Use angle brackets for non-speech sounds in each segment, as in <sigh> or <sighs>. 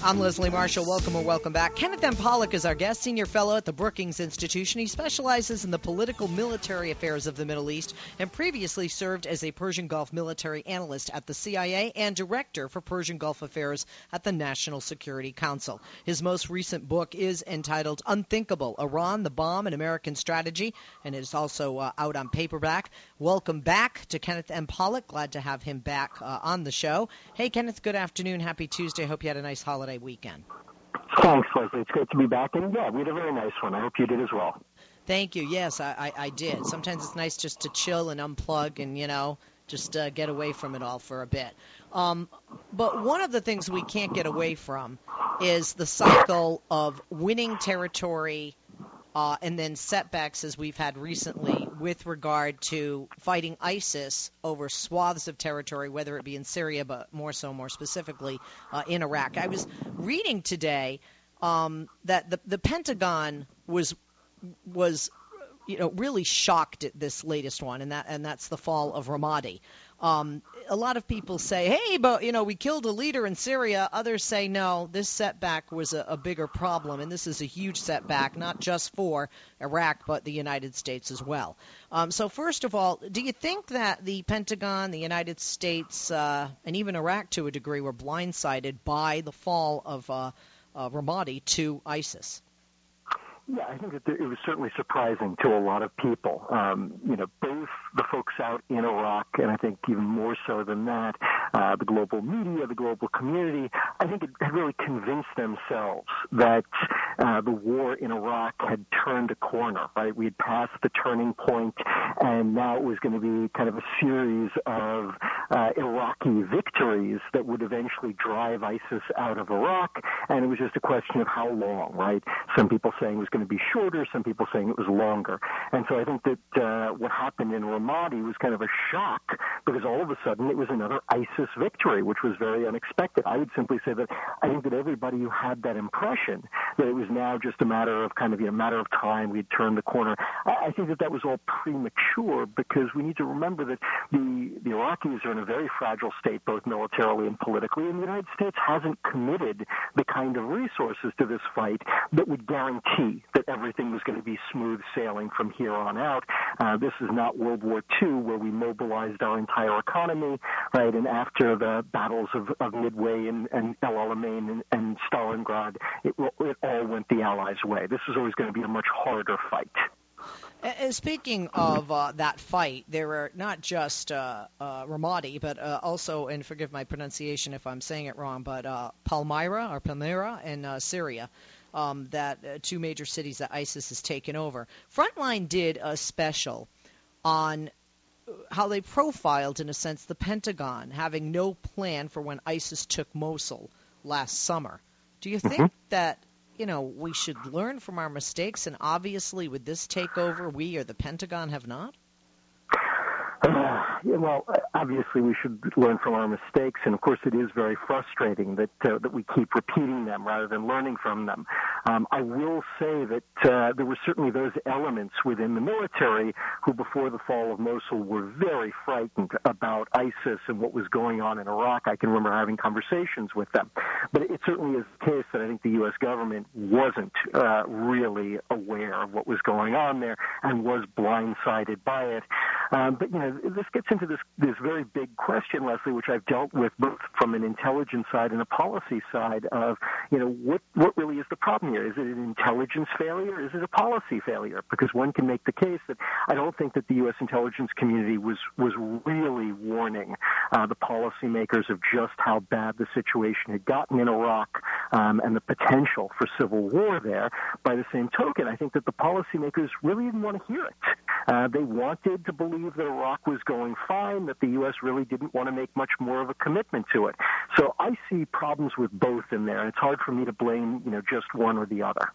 I'm Leslie Marshall. Welcome or welcome back. Kenneth M. Pollack is our guest, senior fellow at the Brookings Institution. He specializes in the political military affairs of the Middle East and previously served as a Persian Gulf military analyst at the CIA and director for Persian Gulf affairs at the National Security Council. His most recent book is entitled Unthinkable Iran, the Bomb, and American Strategy, and it is also uh, out on paperback. Welcome back to Kenneth M. Pollack. Glad to have him back uh, on the show. Hey, Kenneth, good afternoon. Happy Tuesday. Hope you had a nice holiday holiday weekend. Thanks, Leslie. It's great to be back. And yeah, we had a very nice one. I hope you did as well. Thank you. Yes, I, I, I did. Sometimes it's nice just to chill and unplug and, you know, just uh, get away from it all for a bit. Um, but one of the things we can't get away from is the cycle of winning territory uh, and then setbacks as we've had recently with regard to fighting ISIS over swaths of territory, whether it be in Syria, but more so, more specifically, uh, in Iraq. I was reading today um, that the, the Pentagon was was you know really shocked at this latest one, and that and that's the fall of Ramadi. Um, a lot of people say, hey, but you know, we killed a leader in Syria. Others say, no, this setback was a, a bigger problem, and this is a huge setback, not just for Iraq, but the United States as well. Um, so, first of all, do you think that the Pentagon, the United States, uh, and even Iraq to a degree were blindsided by the fall of uh, uh, Ramadi to ISIS? Yeah, I think that it was certainly surprising to a lot of people. Um, you know, both the folks out in Iraq, and I think even more so than that, uh, the global media, the global community, I think it had really convinced themselves that uh, the war in Iraq had turned a corner, right? We had passed the turning point, and now it was going to be kind of a series of uh, Iraqi victories that would eventually drive ISIS out of Iraq, and it was just a question of how long, right? Some people saying it was going to be shorter. Some people saying it was longer. And so I think that uh, what happened in Ramadi was kind of a shock because all of a sudden it was another ISIS victory, which was very unexpected. I would simply say that I think that everybody who had that impression that it was now just a matter of kind of you know matter of time we had turned the corner. I, I think that that was all premature because we need to remember that the the Iraqis are in a very fragile state, both militarily and politically, and the United States hasn't committed the kind of resources to this fight that would guarantee that everything was going to be smooth sailing from here on out. Uh, this is not World War II where we mobilized our entire economy, right? And after the battles of, of Midway and, and El Alamein and, and Stalingrad, it, it all went the Allies' way. This is always going to be a much harder fight. And speaking of uh, that fight, there are not just uh, uh, Ramadi, but uh, also, and forgive my pronunciation if I'm saying it wrong, but uh, Palmyra or Palmyra in Syria um, that uh, two major cities that ISIS has taken over. Frontline did a special on how they profiled, in a sense, the Pentagon having no plan for when ISIS took Mosul last summer. Do you think mm-hmm. that you know we should learn from our mistakes, and obviously with this takeover, we or the Pentagon have not? <sighs> Uh, well, obviously we should learn from our mistakes, and of course it is very frustrating that uh, that we keep repeating them rather than learning from them. Um, I will say that uh, there were certainly those elements within the military who, before the fall of Mosul, were very frightened about ISIS and what was going on in Iraq. I can remember having conversations with them, but it certainly is the case that I think the U.S. government wasn't uh, really aware of what was going on there and was blindsided by it. Um, but you know, this gets into this this very big question, Leslie, which I've dealt with both from an intelligence side and a policy side of, you know, what what really is the problem here? Is it an intelligence failure? Is it a policy failure? Because one can make the case that I don't think that the U.S. intelligence community was was really warning uh, the policymakers of just how bad the situation had gotten in Iraq um, and the potential for civil war there. By the same token, I think that the policymakers really didn't want to hear it. Uh, they wanted to believe that Iraq was going fine, that the U.S. really didn't want to make much more of a commitment to it. So I see problems with both in there, and it's hard for me to blame, you know, just one or the other.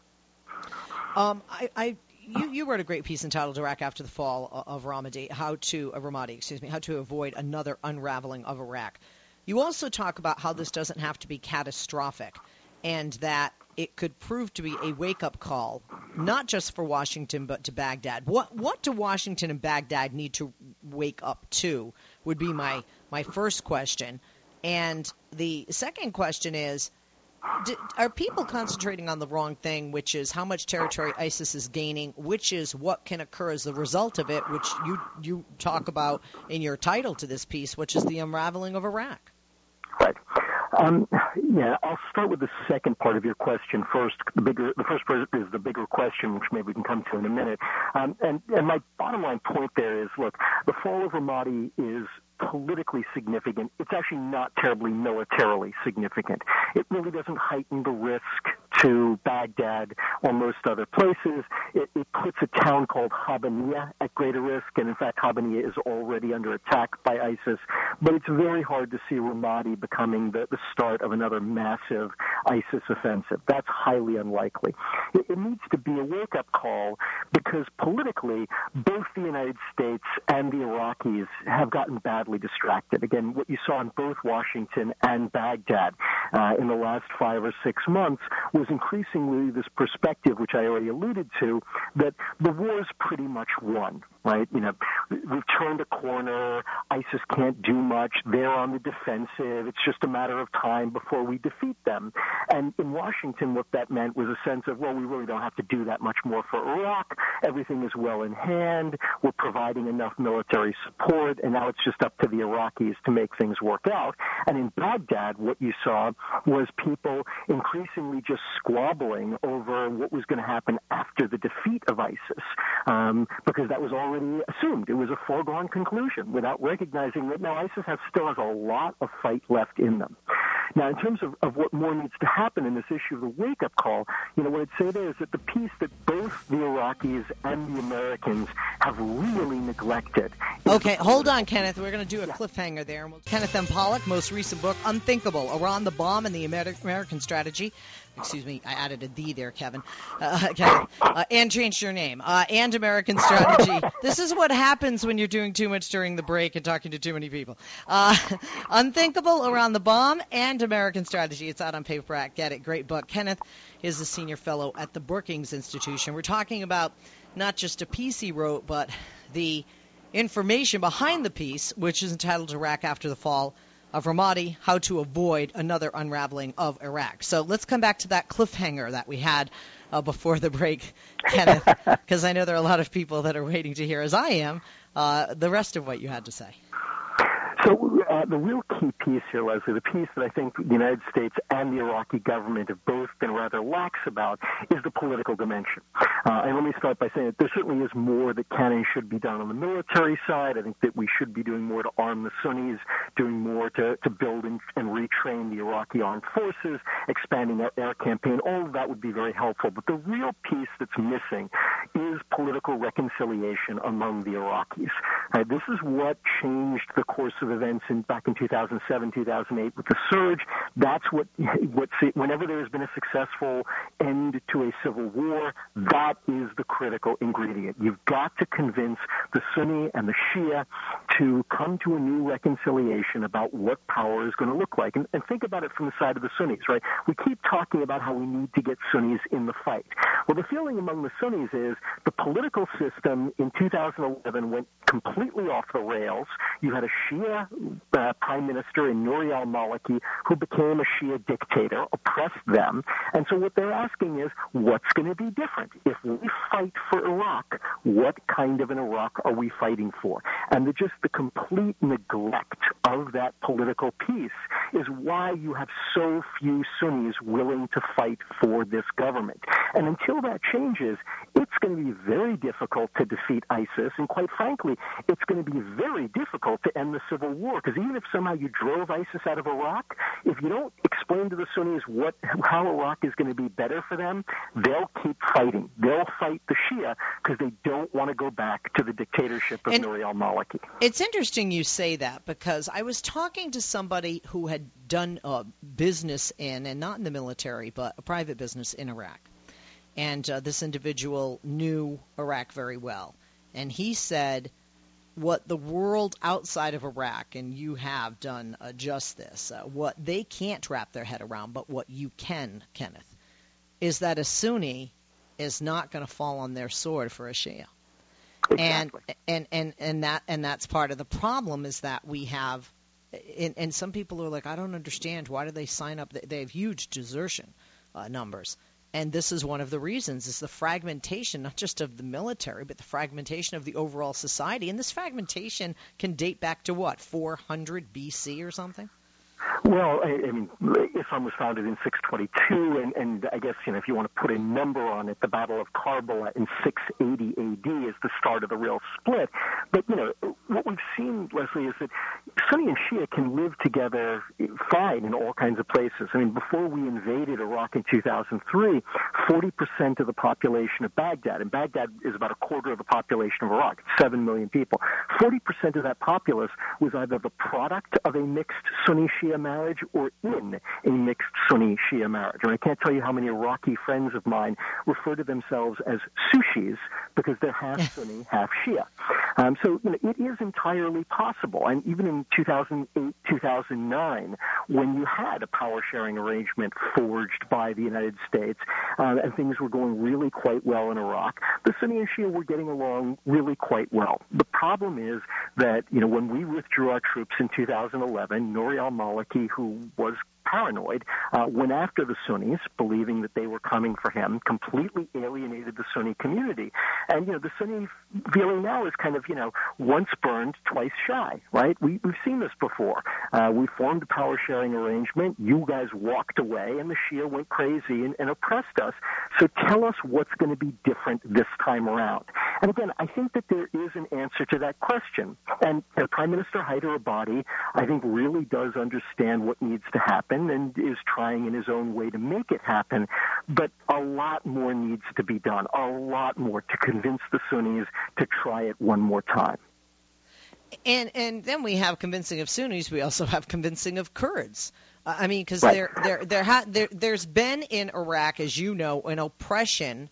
Um, I, I you, you wrote a great piece entitled Iraq after the fall of Ramadi, how to uh, Ramadi, excuse me, how to avoid another unraveling of Iraq. You also talk about how this doesn't have to be catastrophic, and that it could prove to be a wake up call, not just for Washington but to Baghdad. What what do Washington and Baghdad need to wake up to? Would be my my first question, and the second question is, d- are people concentrating on the wrong thing, which is how much territory ISIS is gaining, which is what can occur as the result of it, which you you talk about in your title to this piece, which is the unraveling of Iraq. Um, yeah, I'll start with the second part of your question first. The bigger, the first part is the bigger question, which maybe we can come to in a minute. Um, and, and my bottom line point there is, look, the fall of Ramadi is politically significant. It's actually not terribly militarily significant. It really doesn't heighten the risk to Baghdad or most other places. It, it puts a town called Habbaniyah at greater risk, and in fact, Habbaniyah is already under attack by ISIS. But it's very hard to see Ramadi becoming the, the start of another massive ISIS offensive. That's highly unlikely. It, it needs to be a wake-up call because politically, both the United States and the Iraqis have gotten badly distracted. Again, what you saw in both Washington and Baghdad uh, in the last five or six months was increasingly this perspective, which I already alluded to, that the war is pretty much won, right? You know, we've turned a corner. ISIS can't do much. They're on the defensive. It's just a matter of time before we defeat them. And in Washington, what that meant was a sense of, well, we really don't have to do that much more for Iraq. Everything is well in hand. We're providing enough military support, and now it's just up to the Iraqis to make things work out. And in Baghdad, what you saw was people increasingly just squabbling over what was going to happen after the defeat of ISIS, um, because that was already assumed. It was a foregone conclusion without recognizing that now ISIS has, still has a lot of fight left in them. Now, in terms of, of what more needs to happen in this issue of the wake-up call, you know, what I'd say there is that the piece that both the Iraqis and the Americans have really neglected. Okay, hold on, Kenneth. We're going to do a cliffhanger there. Kenneth M. Pollack, most recent book, Unthinkable, Iran, the Bomb, and the American Strategy excuse me, I added a D there, Kevin, uh, <laughs> Kevin, uh, and changed your name, uh, and American Strategy. <laughs> this is what happens when you're doing too much during the break and talking to too many people. Uh, <laughs> Unthinkable Around the Bomb and American Strategy. It's out on paperback. Get it. Great book. Kenneth is a senior fellow at the Brookings Institution. We're talking about not just a piece he wrote, but the information behind the piece, which is entitled Iraq After the Fall of Ramadi, how to avoid another unraveling of Iraq. So let's come back to that cliffhanger that we had uh, before the break, <laughs> Kenneth, because I know there are a lot of people that are waiting to hear, as I am, uh, the rest of what you had to say. Uh, the real key piece here, Leslie, the piece that I think the United States and the Iraqi government have both been rather lax about, is the political dimension. Uh, and let me start by saying that there certainly is more that can and should be done on the military side. I think that we should be doing more to arm the Sunnis, doing more to, to build and, and retrain the Iraqi armed forces, expanding our air campaign. All of that would be very helpful. But the real piece that's missing is political reconciliation among the Iraqis. Uh, this is what changed the course of events in, back in 2007, 2008 with the surge. That's what, what whenever there has been a successful end to a civil war, that is the critical ingredient. You've got to convince the Sunni and the Shia to come to a new reconciliation about what power is going to look like. And, and think about it from the side of the Sunnis, right? We keep talking about how we need to get Sunnis in the fight. Well, the feeling among the Sunnis is the political system in 2011 went completely off the rails. You had a Shia uh, prime minister in Nouri al-Maliki who became a Shia dictator, oppressed them. And so what they're asking is, what's going to be different? If we fight for Iraq, what kind of an Iraq are we fighting for? And the, just the complete neglect of that political piece is why you have so few Sunnis willing to fight for this government. And until that changes, it's going to be very difficult to defeat ISIS, and quite frankly, it's going to be very difficult to end the civil war. Because even if somehow you drove ISIS out of Iraq, if you don't explain to the Sunnis what how Iraq is going to be better for them, they'll keep fighting. They'll fight the Shia because they don't want to go back to the dictatorship of Nouri al-Maliki. It's interesting you say that because I was talking to somebody who had done uh, business in, and not in the military, but a private business in Iraq. And uh, this individual knew Iraq very well. And he said, what the world outside of Iraq, and you have done uh, just this, uh, what they can't wrap their head around, but what you can, Kenneth, is that a Sunni is not going to fall on their sword for a Shia. Exactly. And, and and and that and that's part of the problem is that we have And, and some people are like, I don't understand. Why do they sign up? They have huge desertion uh, numbers. And this is one of the reasons is the fragmentation, not just of the military, but the fragmentation of the overall society. And this fragmentation can date back to what, 400 BC or something? Well, I, I mean, Islam was founded in 622, and, and I guess you know if you want to put a number on it, the Battle of Karbala in 680 AD is the start of the real split. But you know what we've seen, Leslie, is that Sunni and Shia can live together fine in all kinds of places. I mean, before we invaded Iraq in 2003, 40% of the population of Baghdad, and Baghdad is about a quarter of the population of Iraq, seven million people. 40% of that populace was either the product of a mixed Sunni Shia marriage or in a mixed Sunni Shia marriage. And I can't tell you how many Iraqi friends of mine refer to themselves as sushis because they're half Sunni, half Shia. Um, so you know, it is entirely possible. And even in 2008, 2009, when you had a power sharing arrangement forged by the United States, uh, and things were going really quite well in Iraq, the Sunni and Shia were getting along really quite well. The problem is that you know when we withdrew our troops in 2011, Nouri al-Maliki, who was paranoid, uh, went after the Sunnis, believing that they were coming for him, completely alienated the Sunni community. And, you know, the Sunni feeling now is kind of, you know, once burned, twice shy, right? We, we've seen this before. Uh, we formed a power sharing arrangement. You guys walked away, and the Shia went crazy and, and oppressed us. So tell us what's going to be different this time around. And again, I think that there is an answer to that question. And uh, Prime Minister Haider Abadi, I think, really does understand what needs to happen happen and is trying in his own way to make it happen. But a lot more needs to be done, a lot more to convince the Sunnis to try it one more time. And and then we have convincing of Sunnis. We also have convincing of Kurds. Uh, I mean, because right. there there there, ha- there there's been in Iraq, as you know, an oppression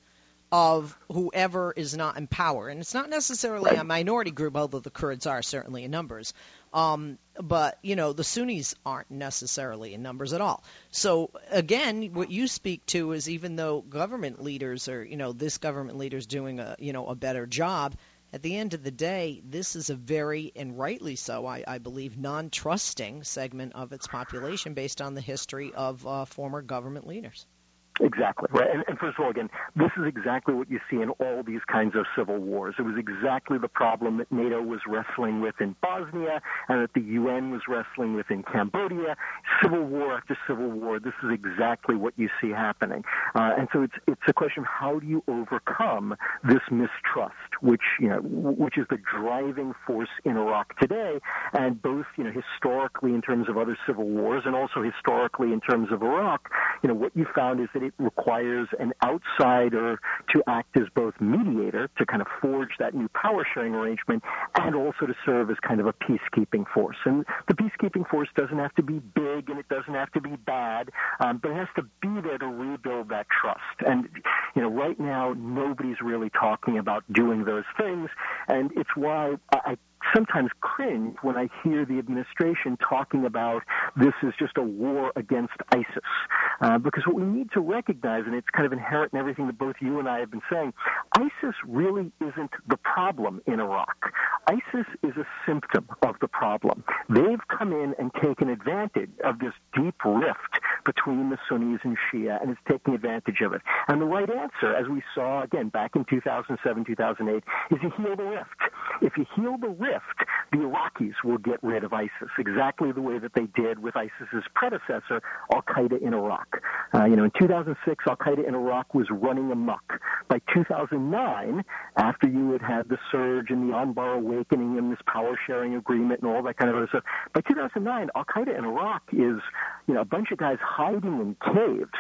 of whoever is not in power, and it's not necessarily a minority group, although the Kurds are certainly in numbers. Um, but you know the Sunnis aren't necessarily in numbers at all. So again, what you speak to is even though government leaders are, you know, this government leader is doing a, you know, a better job. At the end of the day, this is a very, and rightly so, I, I believe, non-trusting segment of its population based on the history of uh, former government leaders. Exactly right. And, and, first of all, again, this is exactly what you see in all these kinds of civil wars. It was exactly the problem that NATO was wrestling with in Bosnia and that the UN was wrestling with in Cambodia. Civil war after civil war. This is exactly what you see happening. Uh, and so it's it's a question of how do you overcome this mistrust, which you know, which is the driving force in Iraq today, and both you know historically in terms of other civil wars and also historically in terms of Iraq. You know, what you found is that it requires an outsider to act as both mediator to kind of forge that new power sharing arrangement and also to serve as kind of a peacekeeping force. And the peacekeeping force doesn't have to be big and it doesn't have to be bad, um, but it has to be there to rebuild that trust. And, you know, right now, nobody's really talking about doing those things. And it's why I sometimes cringe when I hear the administration talking about this is just a war against ISIS. Uh, because what we need to recognize, and it's kind of inherent in everything that both you and I have been saying, ISIS really isn't the problem in Iraq. ISIS is a symptom of the problem. They've come in and taken advantage of this deep rift between the Sunnis and Shia, and it's taking advantage of it. And the right answer, as we saw again back in 2007, 2008, is you heal the rift. If you heal the rift, the Iraqis will get rid of ISIS exactly the way that they did with ISIS's predecessor, Al Qaeda in Iraq. Uh, you know, in 2006, Al Qaeda in Iraq was running amok. By 2009, after you had had the surge and the Anbar awakening and this power sharing agreement and all that kind of other stuff, by 2009, Al Qaeda in Iraq is, you know, a bunch of guys hiding in caves,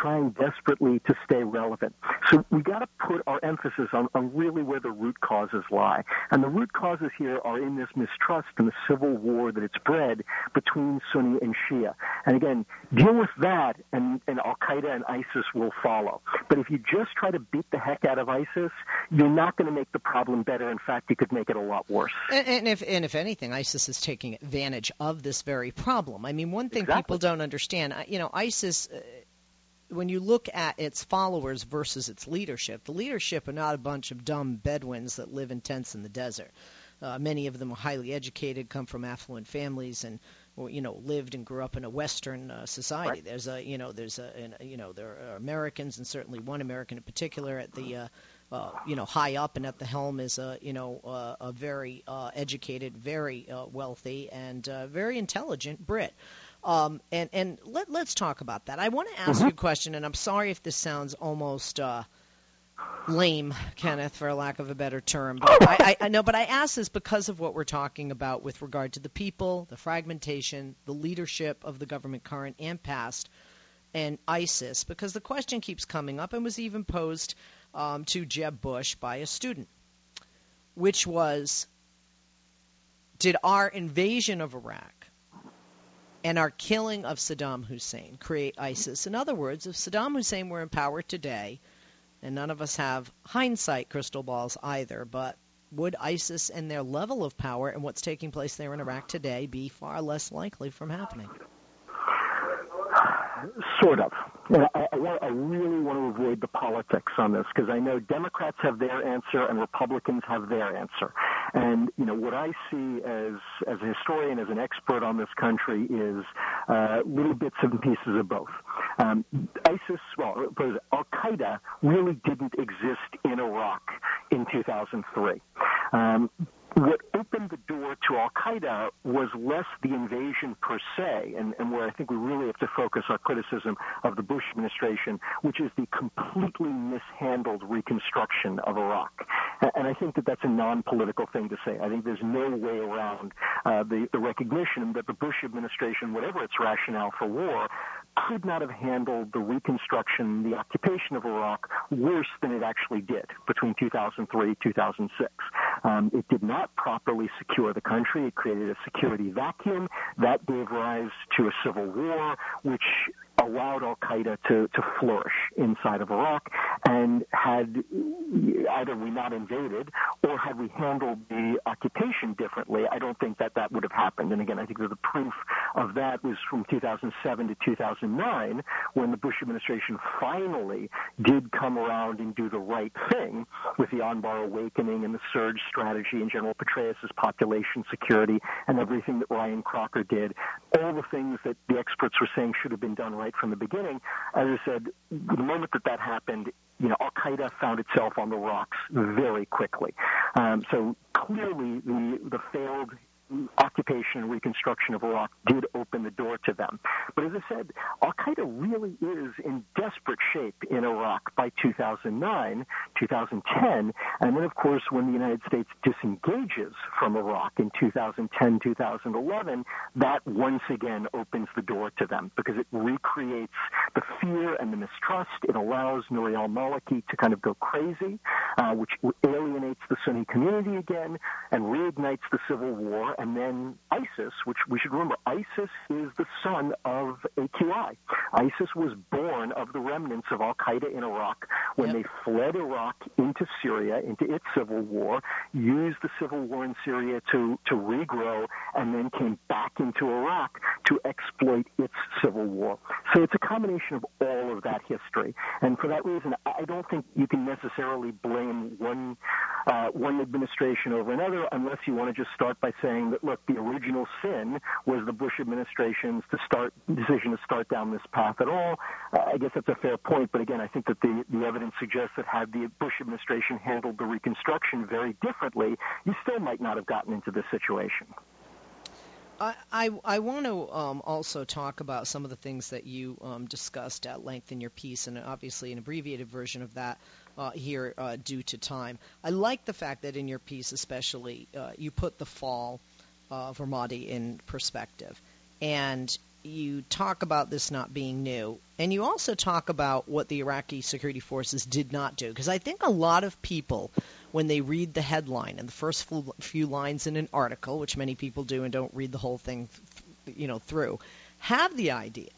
trying desperately to stay relevant. So we got to put our emphasis on, on really where the root causes lie. And the root causes here are in this mistrust and the civil war that it's bred between Sunni and Shia. And again, deal with that and, and Al Qaeda and ISIS will follow. But if you just try to beat the heck out of ISIS, you're not going to make the problem better. In fact, you could make it a lot worse. And, and if and if anything, ISIS is taking advantage of this very problem. I mean, one thing exactly. people don't understand, you know, ISIS. Uh, Uh, when you look at its followers versus its leadership, the leadership are not a bunch of dumb Bedouins that live in tents in the desert. Uh, many of them are highly educated, come from affluent families, and you know lived and grew up in a Western uh, society. Right. There's a you know there's a an, you know there are Americans and certainly one American in particular at the uh, uh, you know high up and at the helm is a you know uh, a very uh, educated, very uh, wealthy, and uh, very intelligent Brit. Um, and and let, let's talk about that. I want to ask mm-hmm. you a question, and I'm sorry if this sounds almost uh, lame, Kenneth, for lack of a better term. But I, I, I know, but I ask this because of what we're talking about with regard to the people, the fragmentation, the leadership of the government, current and past, and ISIS. Because the question keeps coming up, and was even posed um, to Jeb Bush by a student, which was, did our invasion of Iraq and our killing of Saddam Hussein create ISIS? In other words, if Saddam Hussein were in power today and none of us have hindsight crystal balls either, but would ISIS and their level of power and what's taking place there in Iraq today be far less likely from happening? Sort of. And I, I, I really want to avoid the politics on this because I know Democrats have their answer and Republicans have their answer. And you know what I see as as a historian, as an expert on this country, is uh, little bits and pieces of both. Um, ISIS, well, Al Qaeda really didn't exist in Iraq in 2003. Um, what opened the door to Al Qaeda was less the invasion per se, and, and where I think we really have to focus our criticism of the Bush administration, which is the completely mishandled reconstruction of Iraq. And I think that that's a non-political thing to say. I think there's no way around uh, the, the recognition that the Bush administration, whatever its rationale for war, could not have handled the reconstruction, the occupation of Iraq worse than it actually did between 2003 2006. Um, it did not properly secure the country. It created a security vacuum that gave rise to a civil war, which allowed Al Qaeda to, to flourish inside of Iraq. And had either we not invaded or had we handled the occupation differently, I don't think that that would have happened. And again, I think that the proof of that was from 2007 to 2009 when the Bush administration finally did come around and do the right thing with the Anbar awakening and the surge strategy and General Petraeus' population security and everything that Ryan Crocker did. All the things that the experts were saying should have been done right from the beginning. As I said, the moment that that happened, you know, Al Qaeda found itself on the rocks very quickly. Um, so clearly, the the failed occupation and reconstruction of Iraq did open the door to them. But as I said, Al Qaeda really is in desperate shape in Iraq by 2009, 2010, and then of course when the United States disengages from Iraq in 2010, 2011, that once again opens the door to them because it recreates the fear and the mistrust. It allows Nouri al-Maliki to kind of go crazy, uh, which alienates the Sunni community again and reignites the civil war and then ISIS, which we should remember, ISIS is the son of AQI. ISIS was born of the remnants of Al Qaeda in Iraq when yep. they fled Iraq into Syria, into its civil war, used the civil war in Syria to, to regrow, and then came back into Iraq to exploit its civil war. So it's a combination of all of that history. And for that reason, I don't think you can necessarily blame one, uh, one administration over another unless you want to just start by saying that, look, the original sin was the Bush administration's to start decision to start down this path at all. Uh, I guess that's a fair point, but again, I think that the, the evidence suggests that had the Bush administration handled the Reconstruction very differently, you still might not have gotten into this situation. I, I, want to um, also talk about some of the things that you um, discussed at length in your piece, and obviously an abbreviated version of that uh, here uh, due to time. I like the fact that in your piece, especially, uh, you put the fall of Ramadi in perspective. And you talk about this not being new, and you also talk about what the Iraqi security forces did not do. Because I think a lot of people, when they read the headline and the first few lines in an article, which many people do and don't read the whole thing, you know, through, have the idea,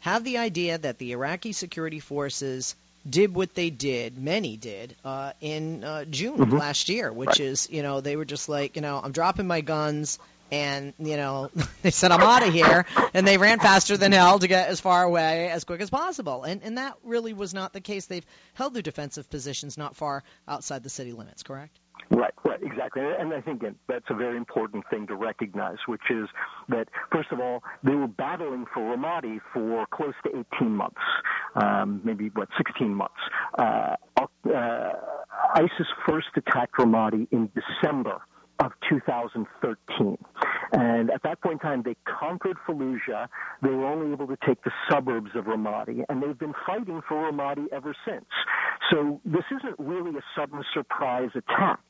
have the idea that the Iraqi security forces did what they did, many did, uh, in uh, June mm-hmm. last year, which right. is, you know, they were just like, you know, I'm dropping my guns and you know <laughs> they said I'm out of here, and they ran faster than hell to get as far away as quick as possible. And and that really was not the case. They've held their defensive positions not far outside the city limits. Correct. Right. Right, exactly. And I think that's a very important thing to recognize, which is that, first of all, they were battling for Ramadi for close to 18 months, um, maybe, what, 16 months. Uh, uh, ISIS first attacked Ramadi in December of 2013. And at that point in time, they conquered Fallujah. They were only able to take the suburbs of Ramadi, and they've been fighting for Ramadi ever since. So this isn't really a sudden surprise attack.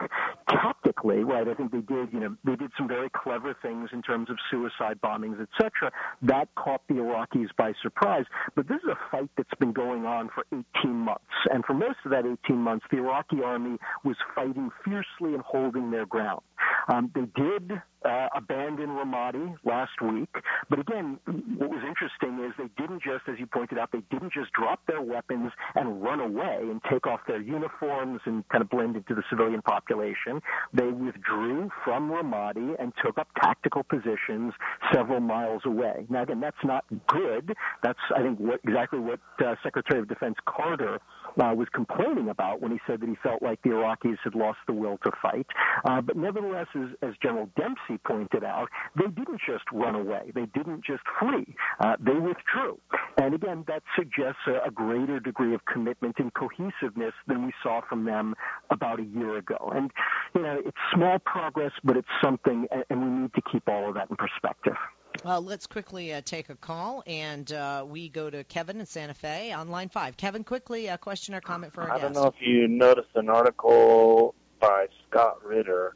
Tactically, right, I think they did, you know, they did some very clever things in terms of suicide bombings, etc. That caught the Iraqis by surprise. But this is a fight that's been going on for 18 months. And for most of that 18 months, the Iraqi army was fighting fiercely and holding their ground. Um, they did uh, abandon Ramadi last week, but again, what was interesting is they didn't just, as you pointed out, they didn't just drop their weapons and run away and take off their uniforms and kind of blend into the civilian population. They withdrew from Ramadi and took up tactical positions several miles away. Now, again, that's not good. That's, I think, what exactly what uh, Secretary of Defense Carter uh, was complaining about when he said that he felt like the Iraqis had lost the will to fight. Uh, but nevertheless, as, as General Dempsey pointed out, they didn't just run away. They didn't just flee. Uh, they withdrew. And again, that suggests a, a greater degree of commitment and cohesiveness than we saw from them about a year ago. And, you know, it's small progress, but it's something, and, and we need to keep all of that in perspective. Well, let's quickly uh, take a call, and uh, we go to Kevin in Santa Fe on line five. Kevin, quickly, a question or comment for our I guest. don't know if you noticed an article by Scott Ritter,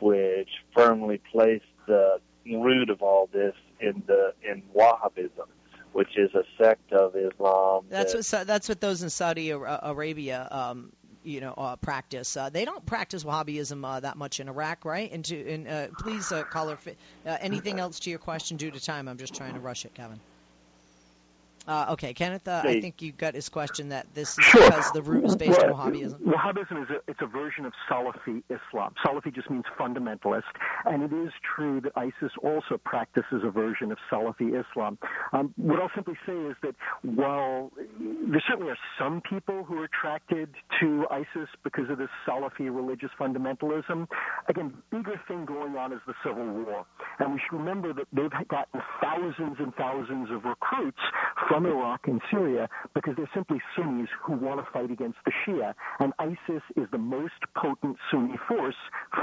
which firmly placed the root of all this in the in Wahhabism, which is a sect of Islam. That's that, what that's what those in Saudi Arabia um, you know uh, practice. Uh, they don't practice Wahhabism uh, that much in Iraq, right? And to and uh, please, uh, caller, uh, anything else to your question due to time? I'm just trying to rush it, Kevin. Uh, okay, Kenneth, uh, I think you got his question that this is sure. because the root is based well, on Wahhabism. Wahhabism is a, it's a version of Salafi Islam. Salafi just means fundamentalist, and it is true that ISIS also practices a version of Salafi Islam. Um, what I'll simply say is that while there certainly are some people who are attracted to ISIS because of this Salafi religious fundamentalism, again, the bigger thing going on is the civil war, and we should remember that they've gotten thousands and thousands of recruits from Iraq and Syria because they're simply Sunnis who want to fight against the Shia. And ISIS is the most potent Sunni force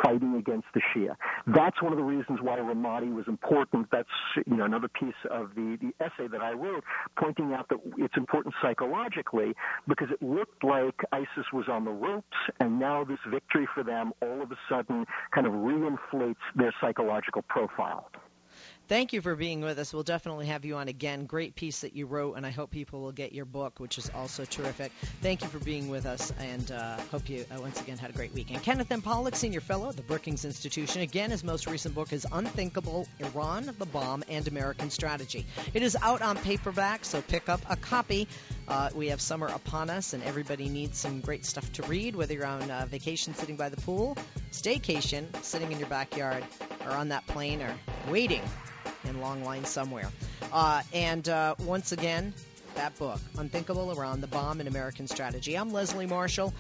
fighting against the Shia. That's one of the reasons why Ramadi was important. That's you know another piece of the, the essay that I wrote pointing out that it's important psychologically because it looked like ISIS was on the ropes and now this victory for them all of a sudden kind of reinflates their psychological profile. Thank you for being with us. We'll definitely have you on again. Great piece that you wrote, and I hope people will get your book, which is also terrific. Thank you for being with us, and uh, hope you uh, once again had a great weekend. Kenneth M. Pollack, Senior Fellow at the Brookings Institution. Again, his most recent book is Unthinkable Iran, the Bomb, and American Strategy. It is out on paperback, so pick up a copy. Uh, we have summer upon us, and everybody needs some great stuff to read, whether you're on uh, vacation sitting by the pool, staycation sitting in your backyard, or on that plane, or waiting in long line somewhere. Uh, and uh, once again, that book, Unthinkable Iran, the Bomb and American Strategy. I'm Leslie Marshall.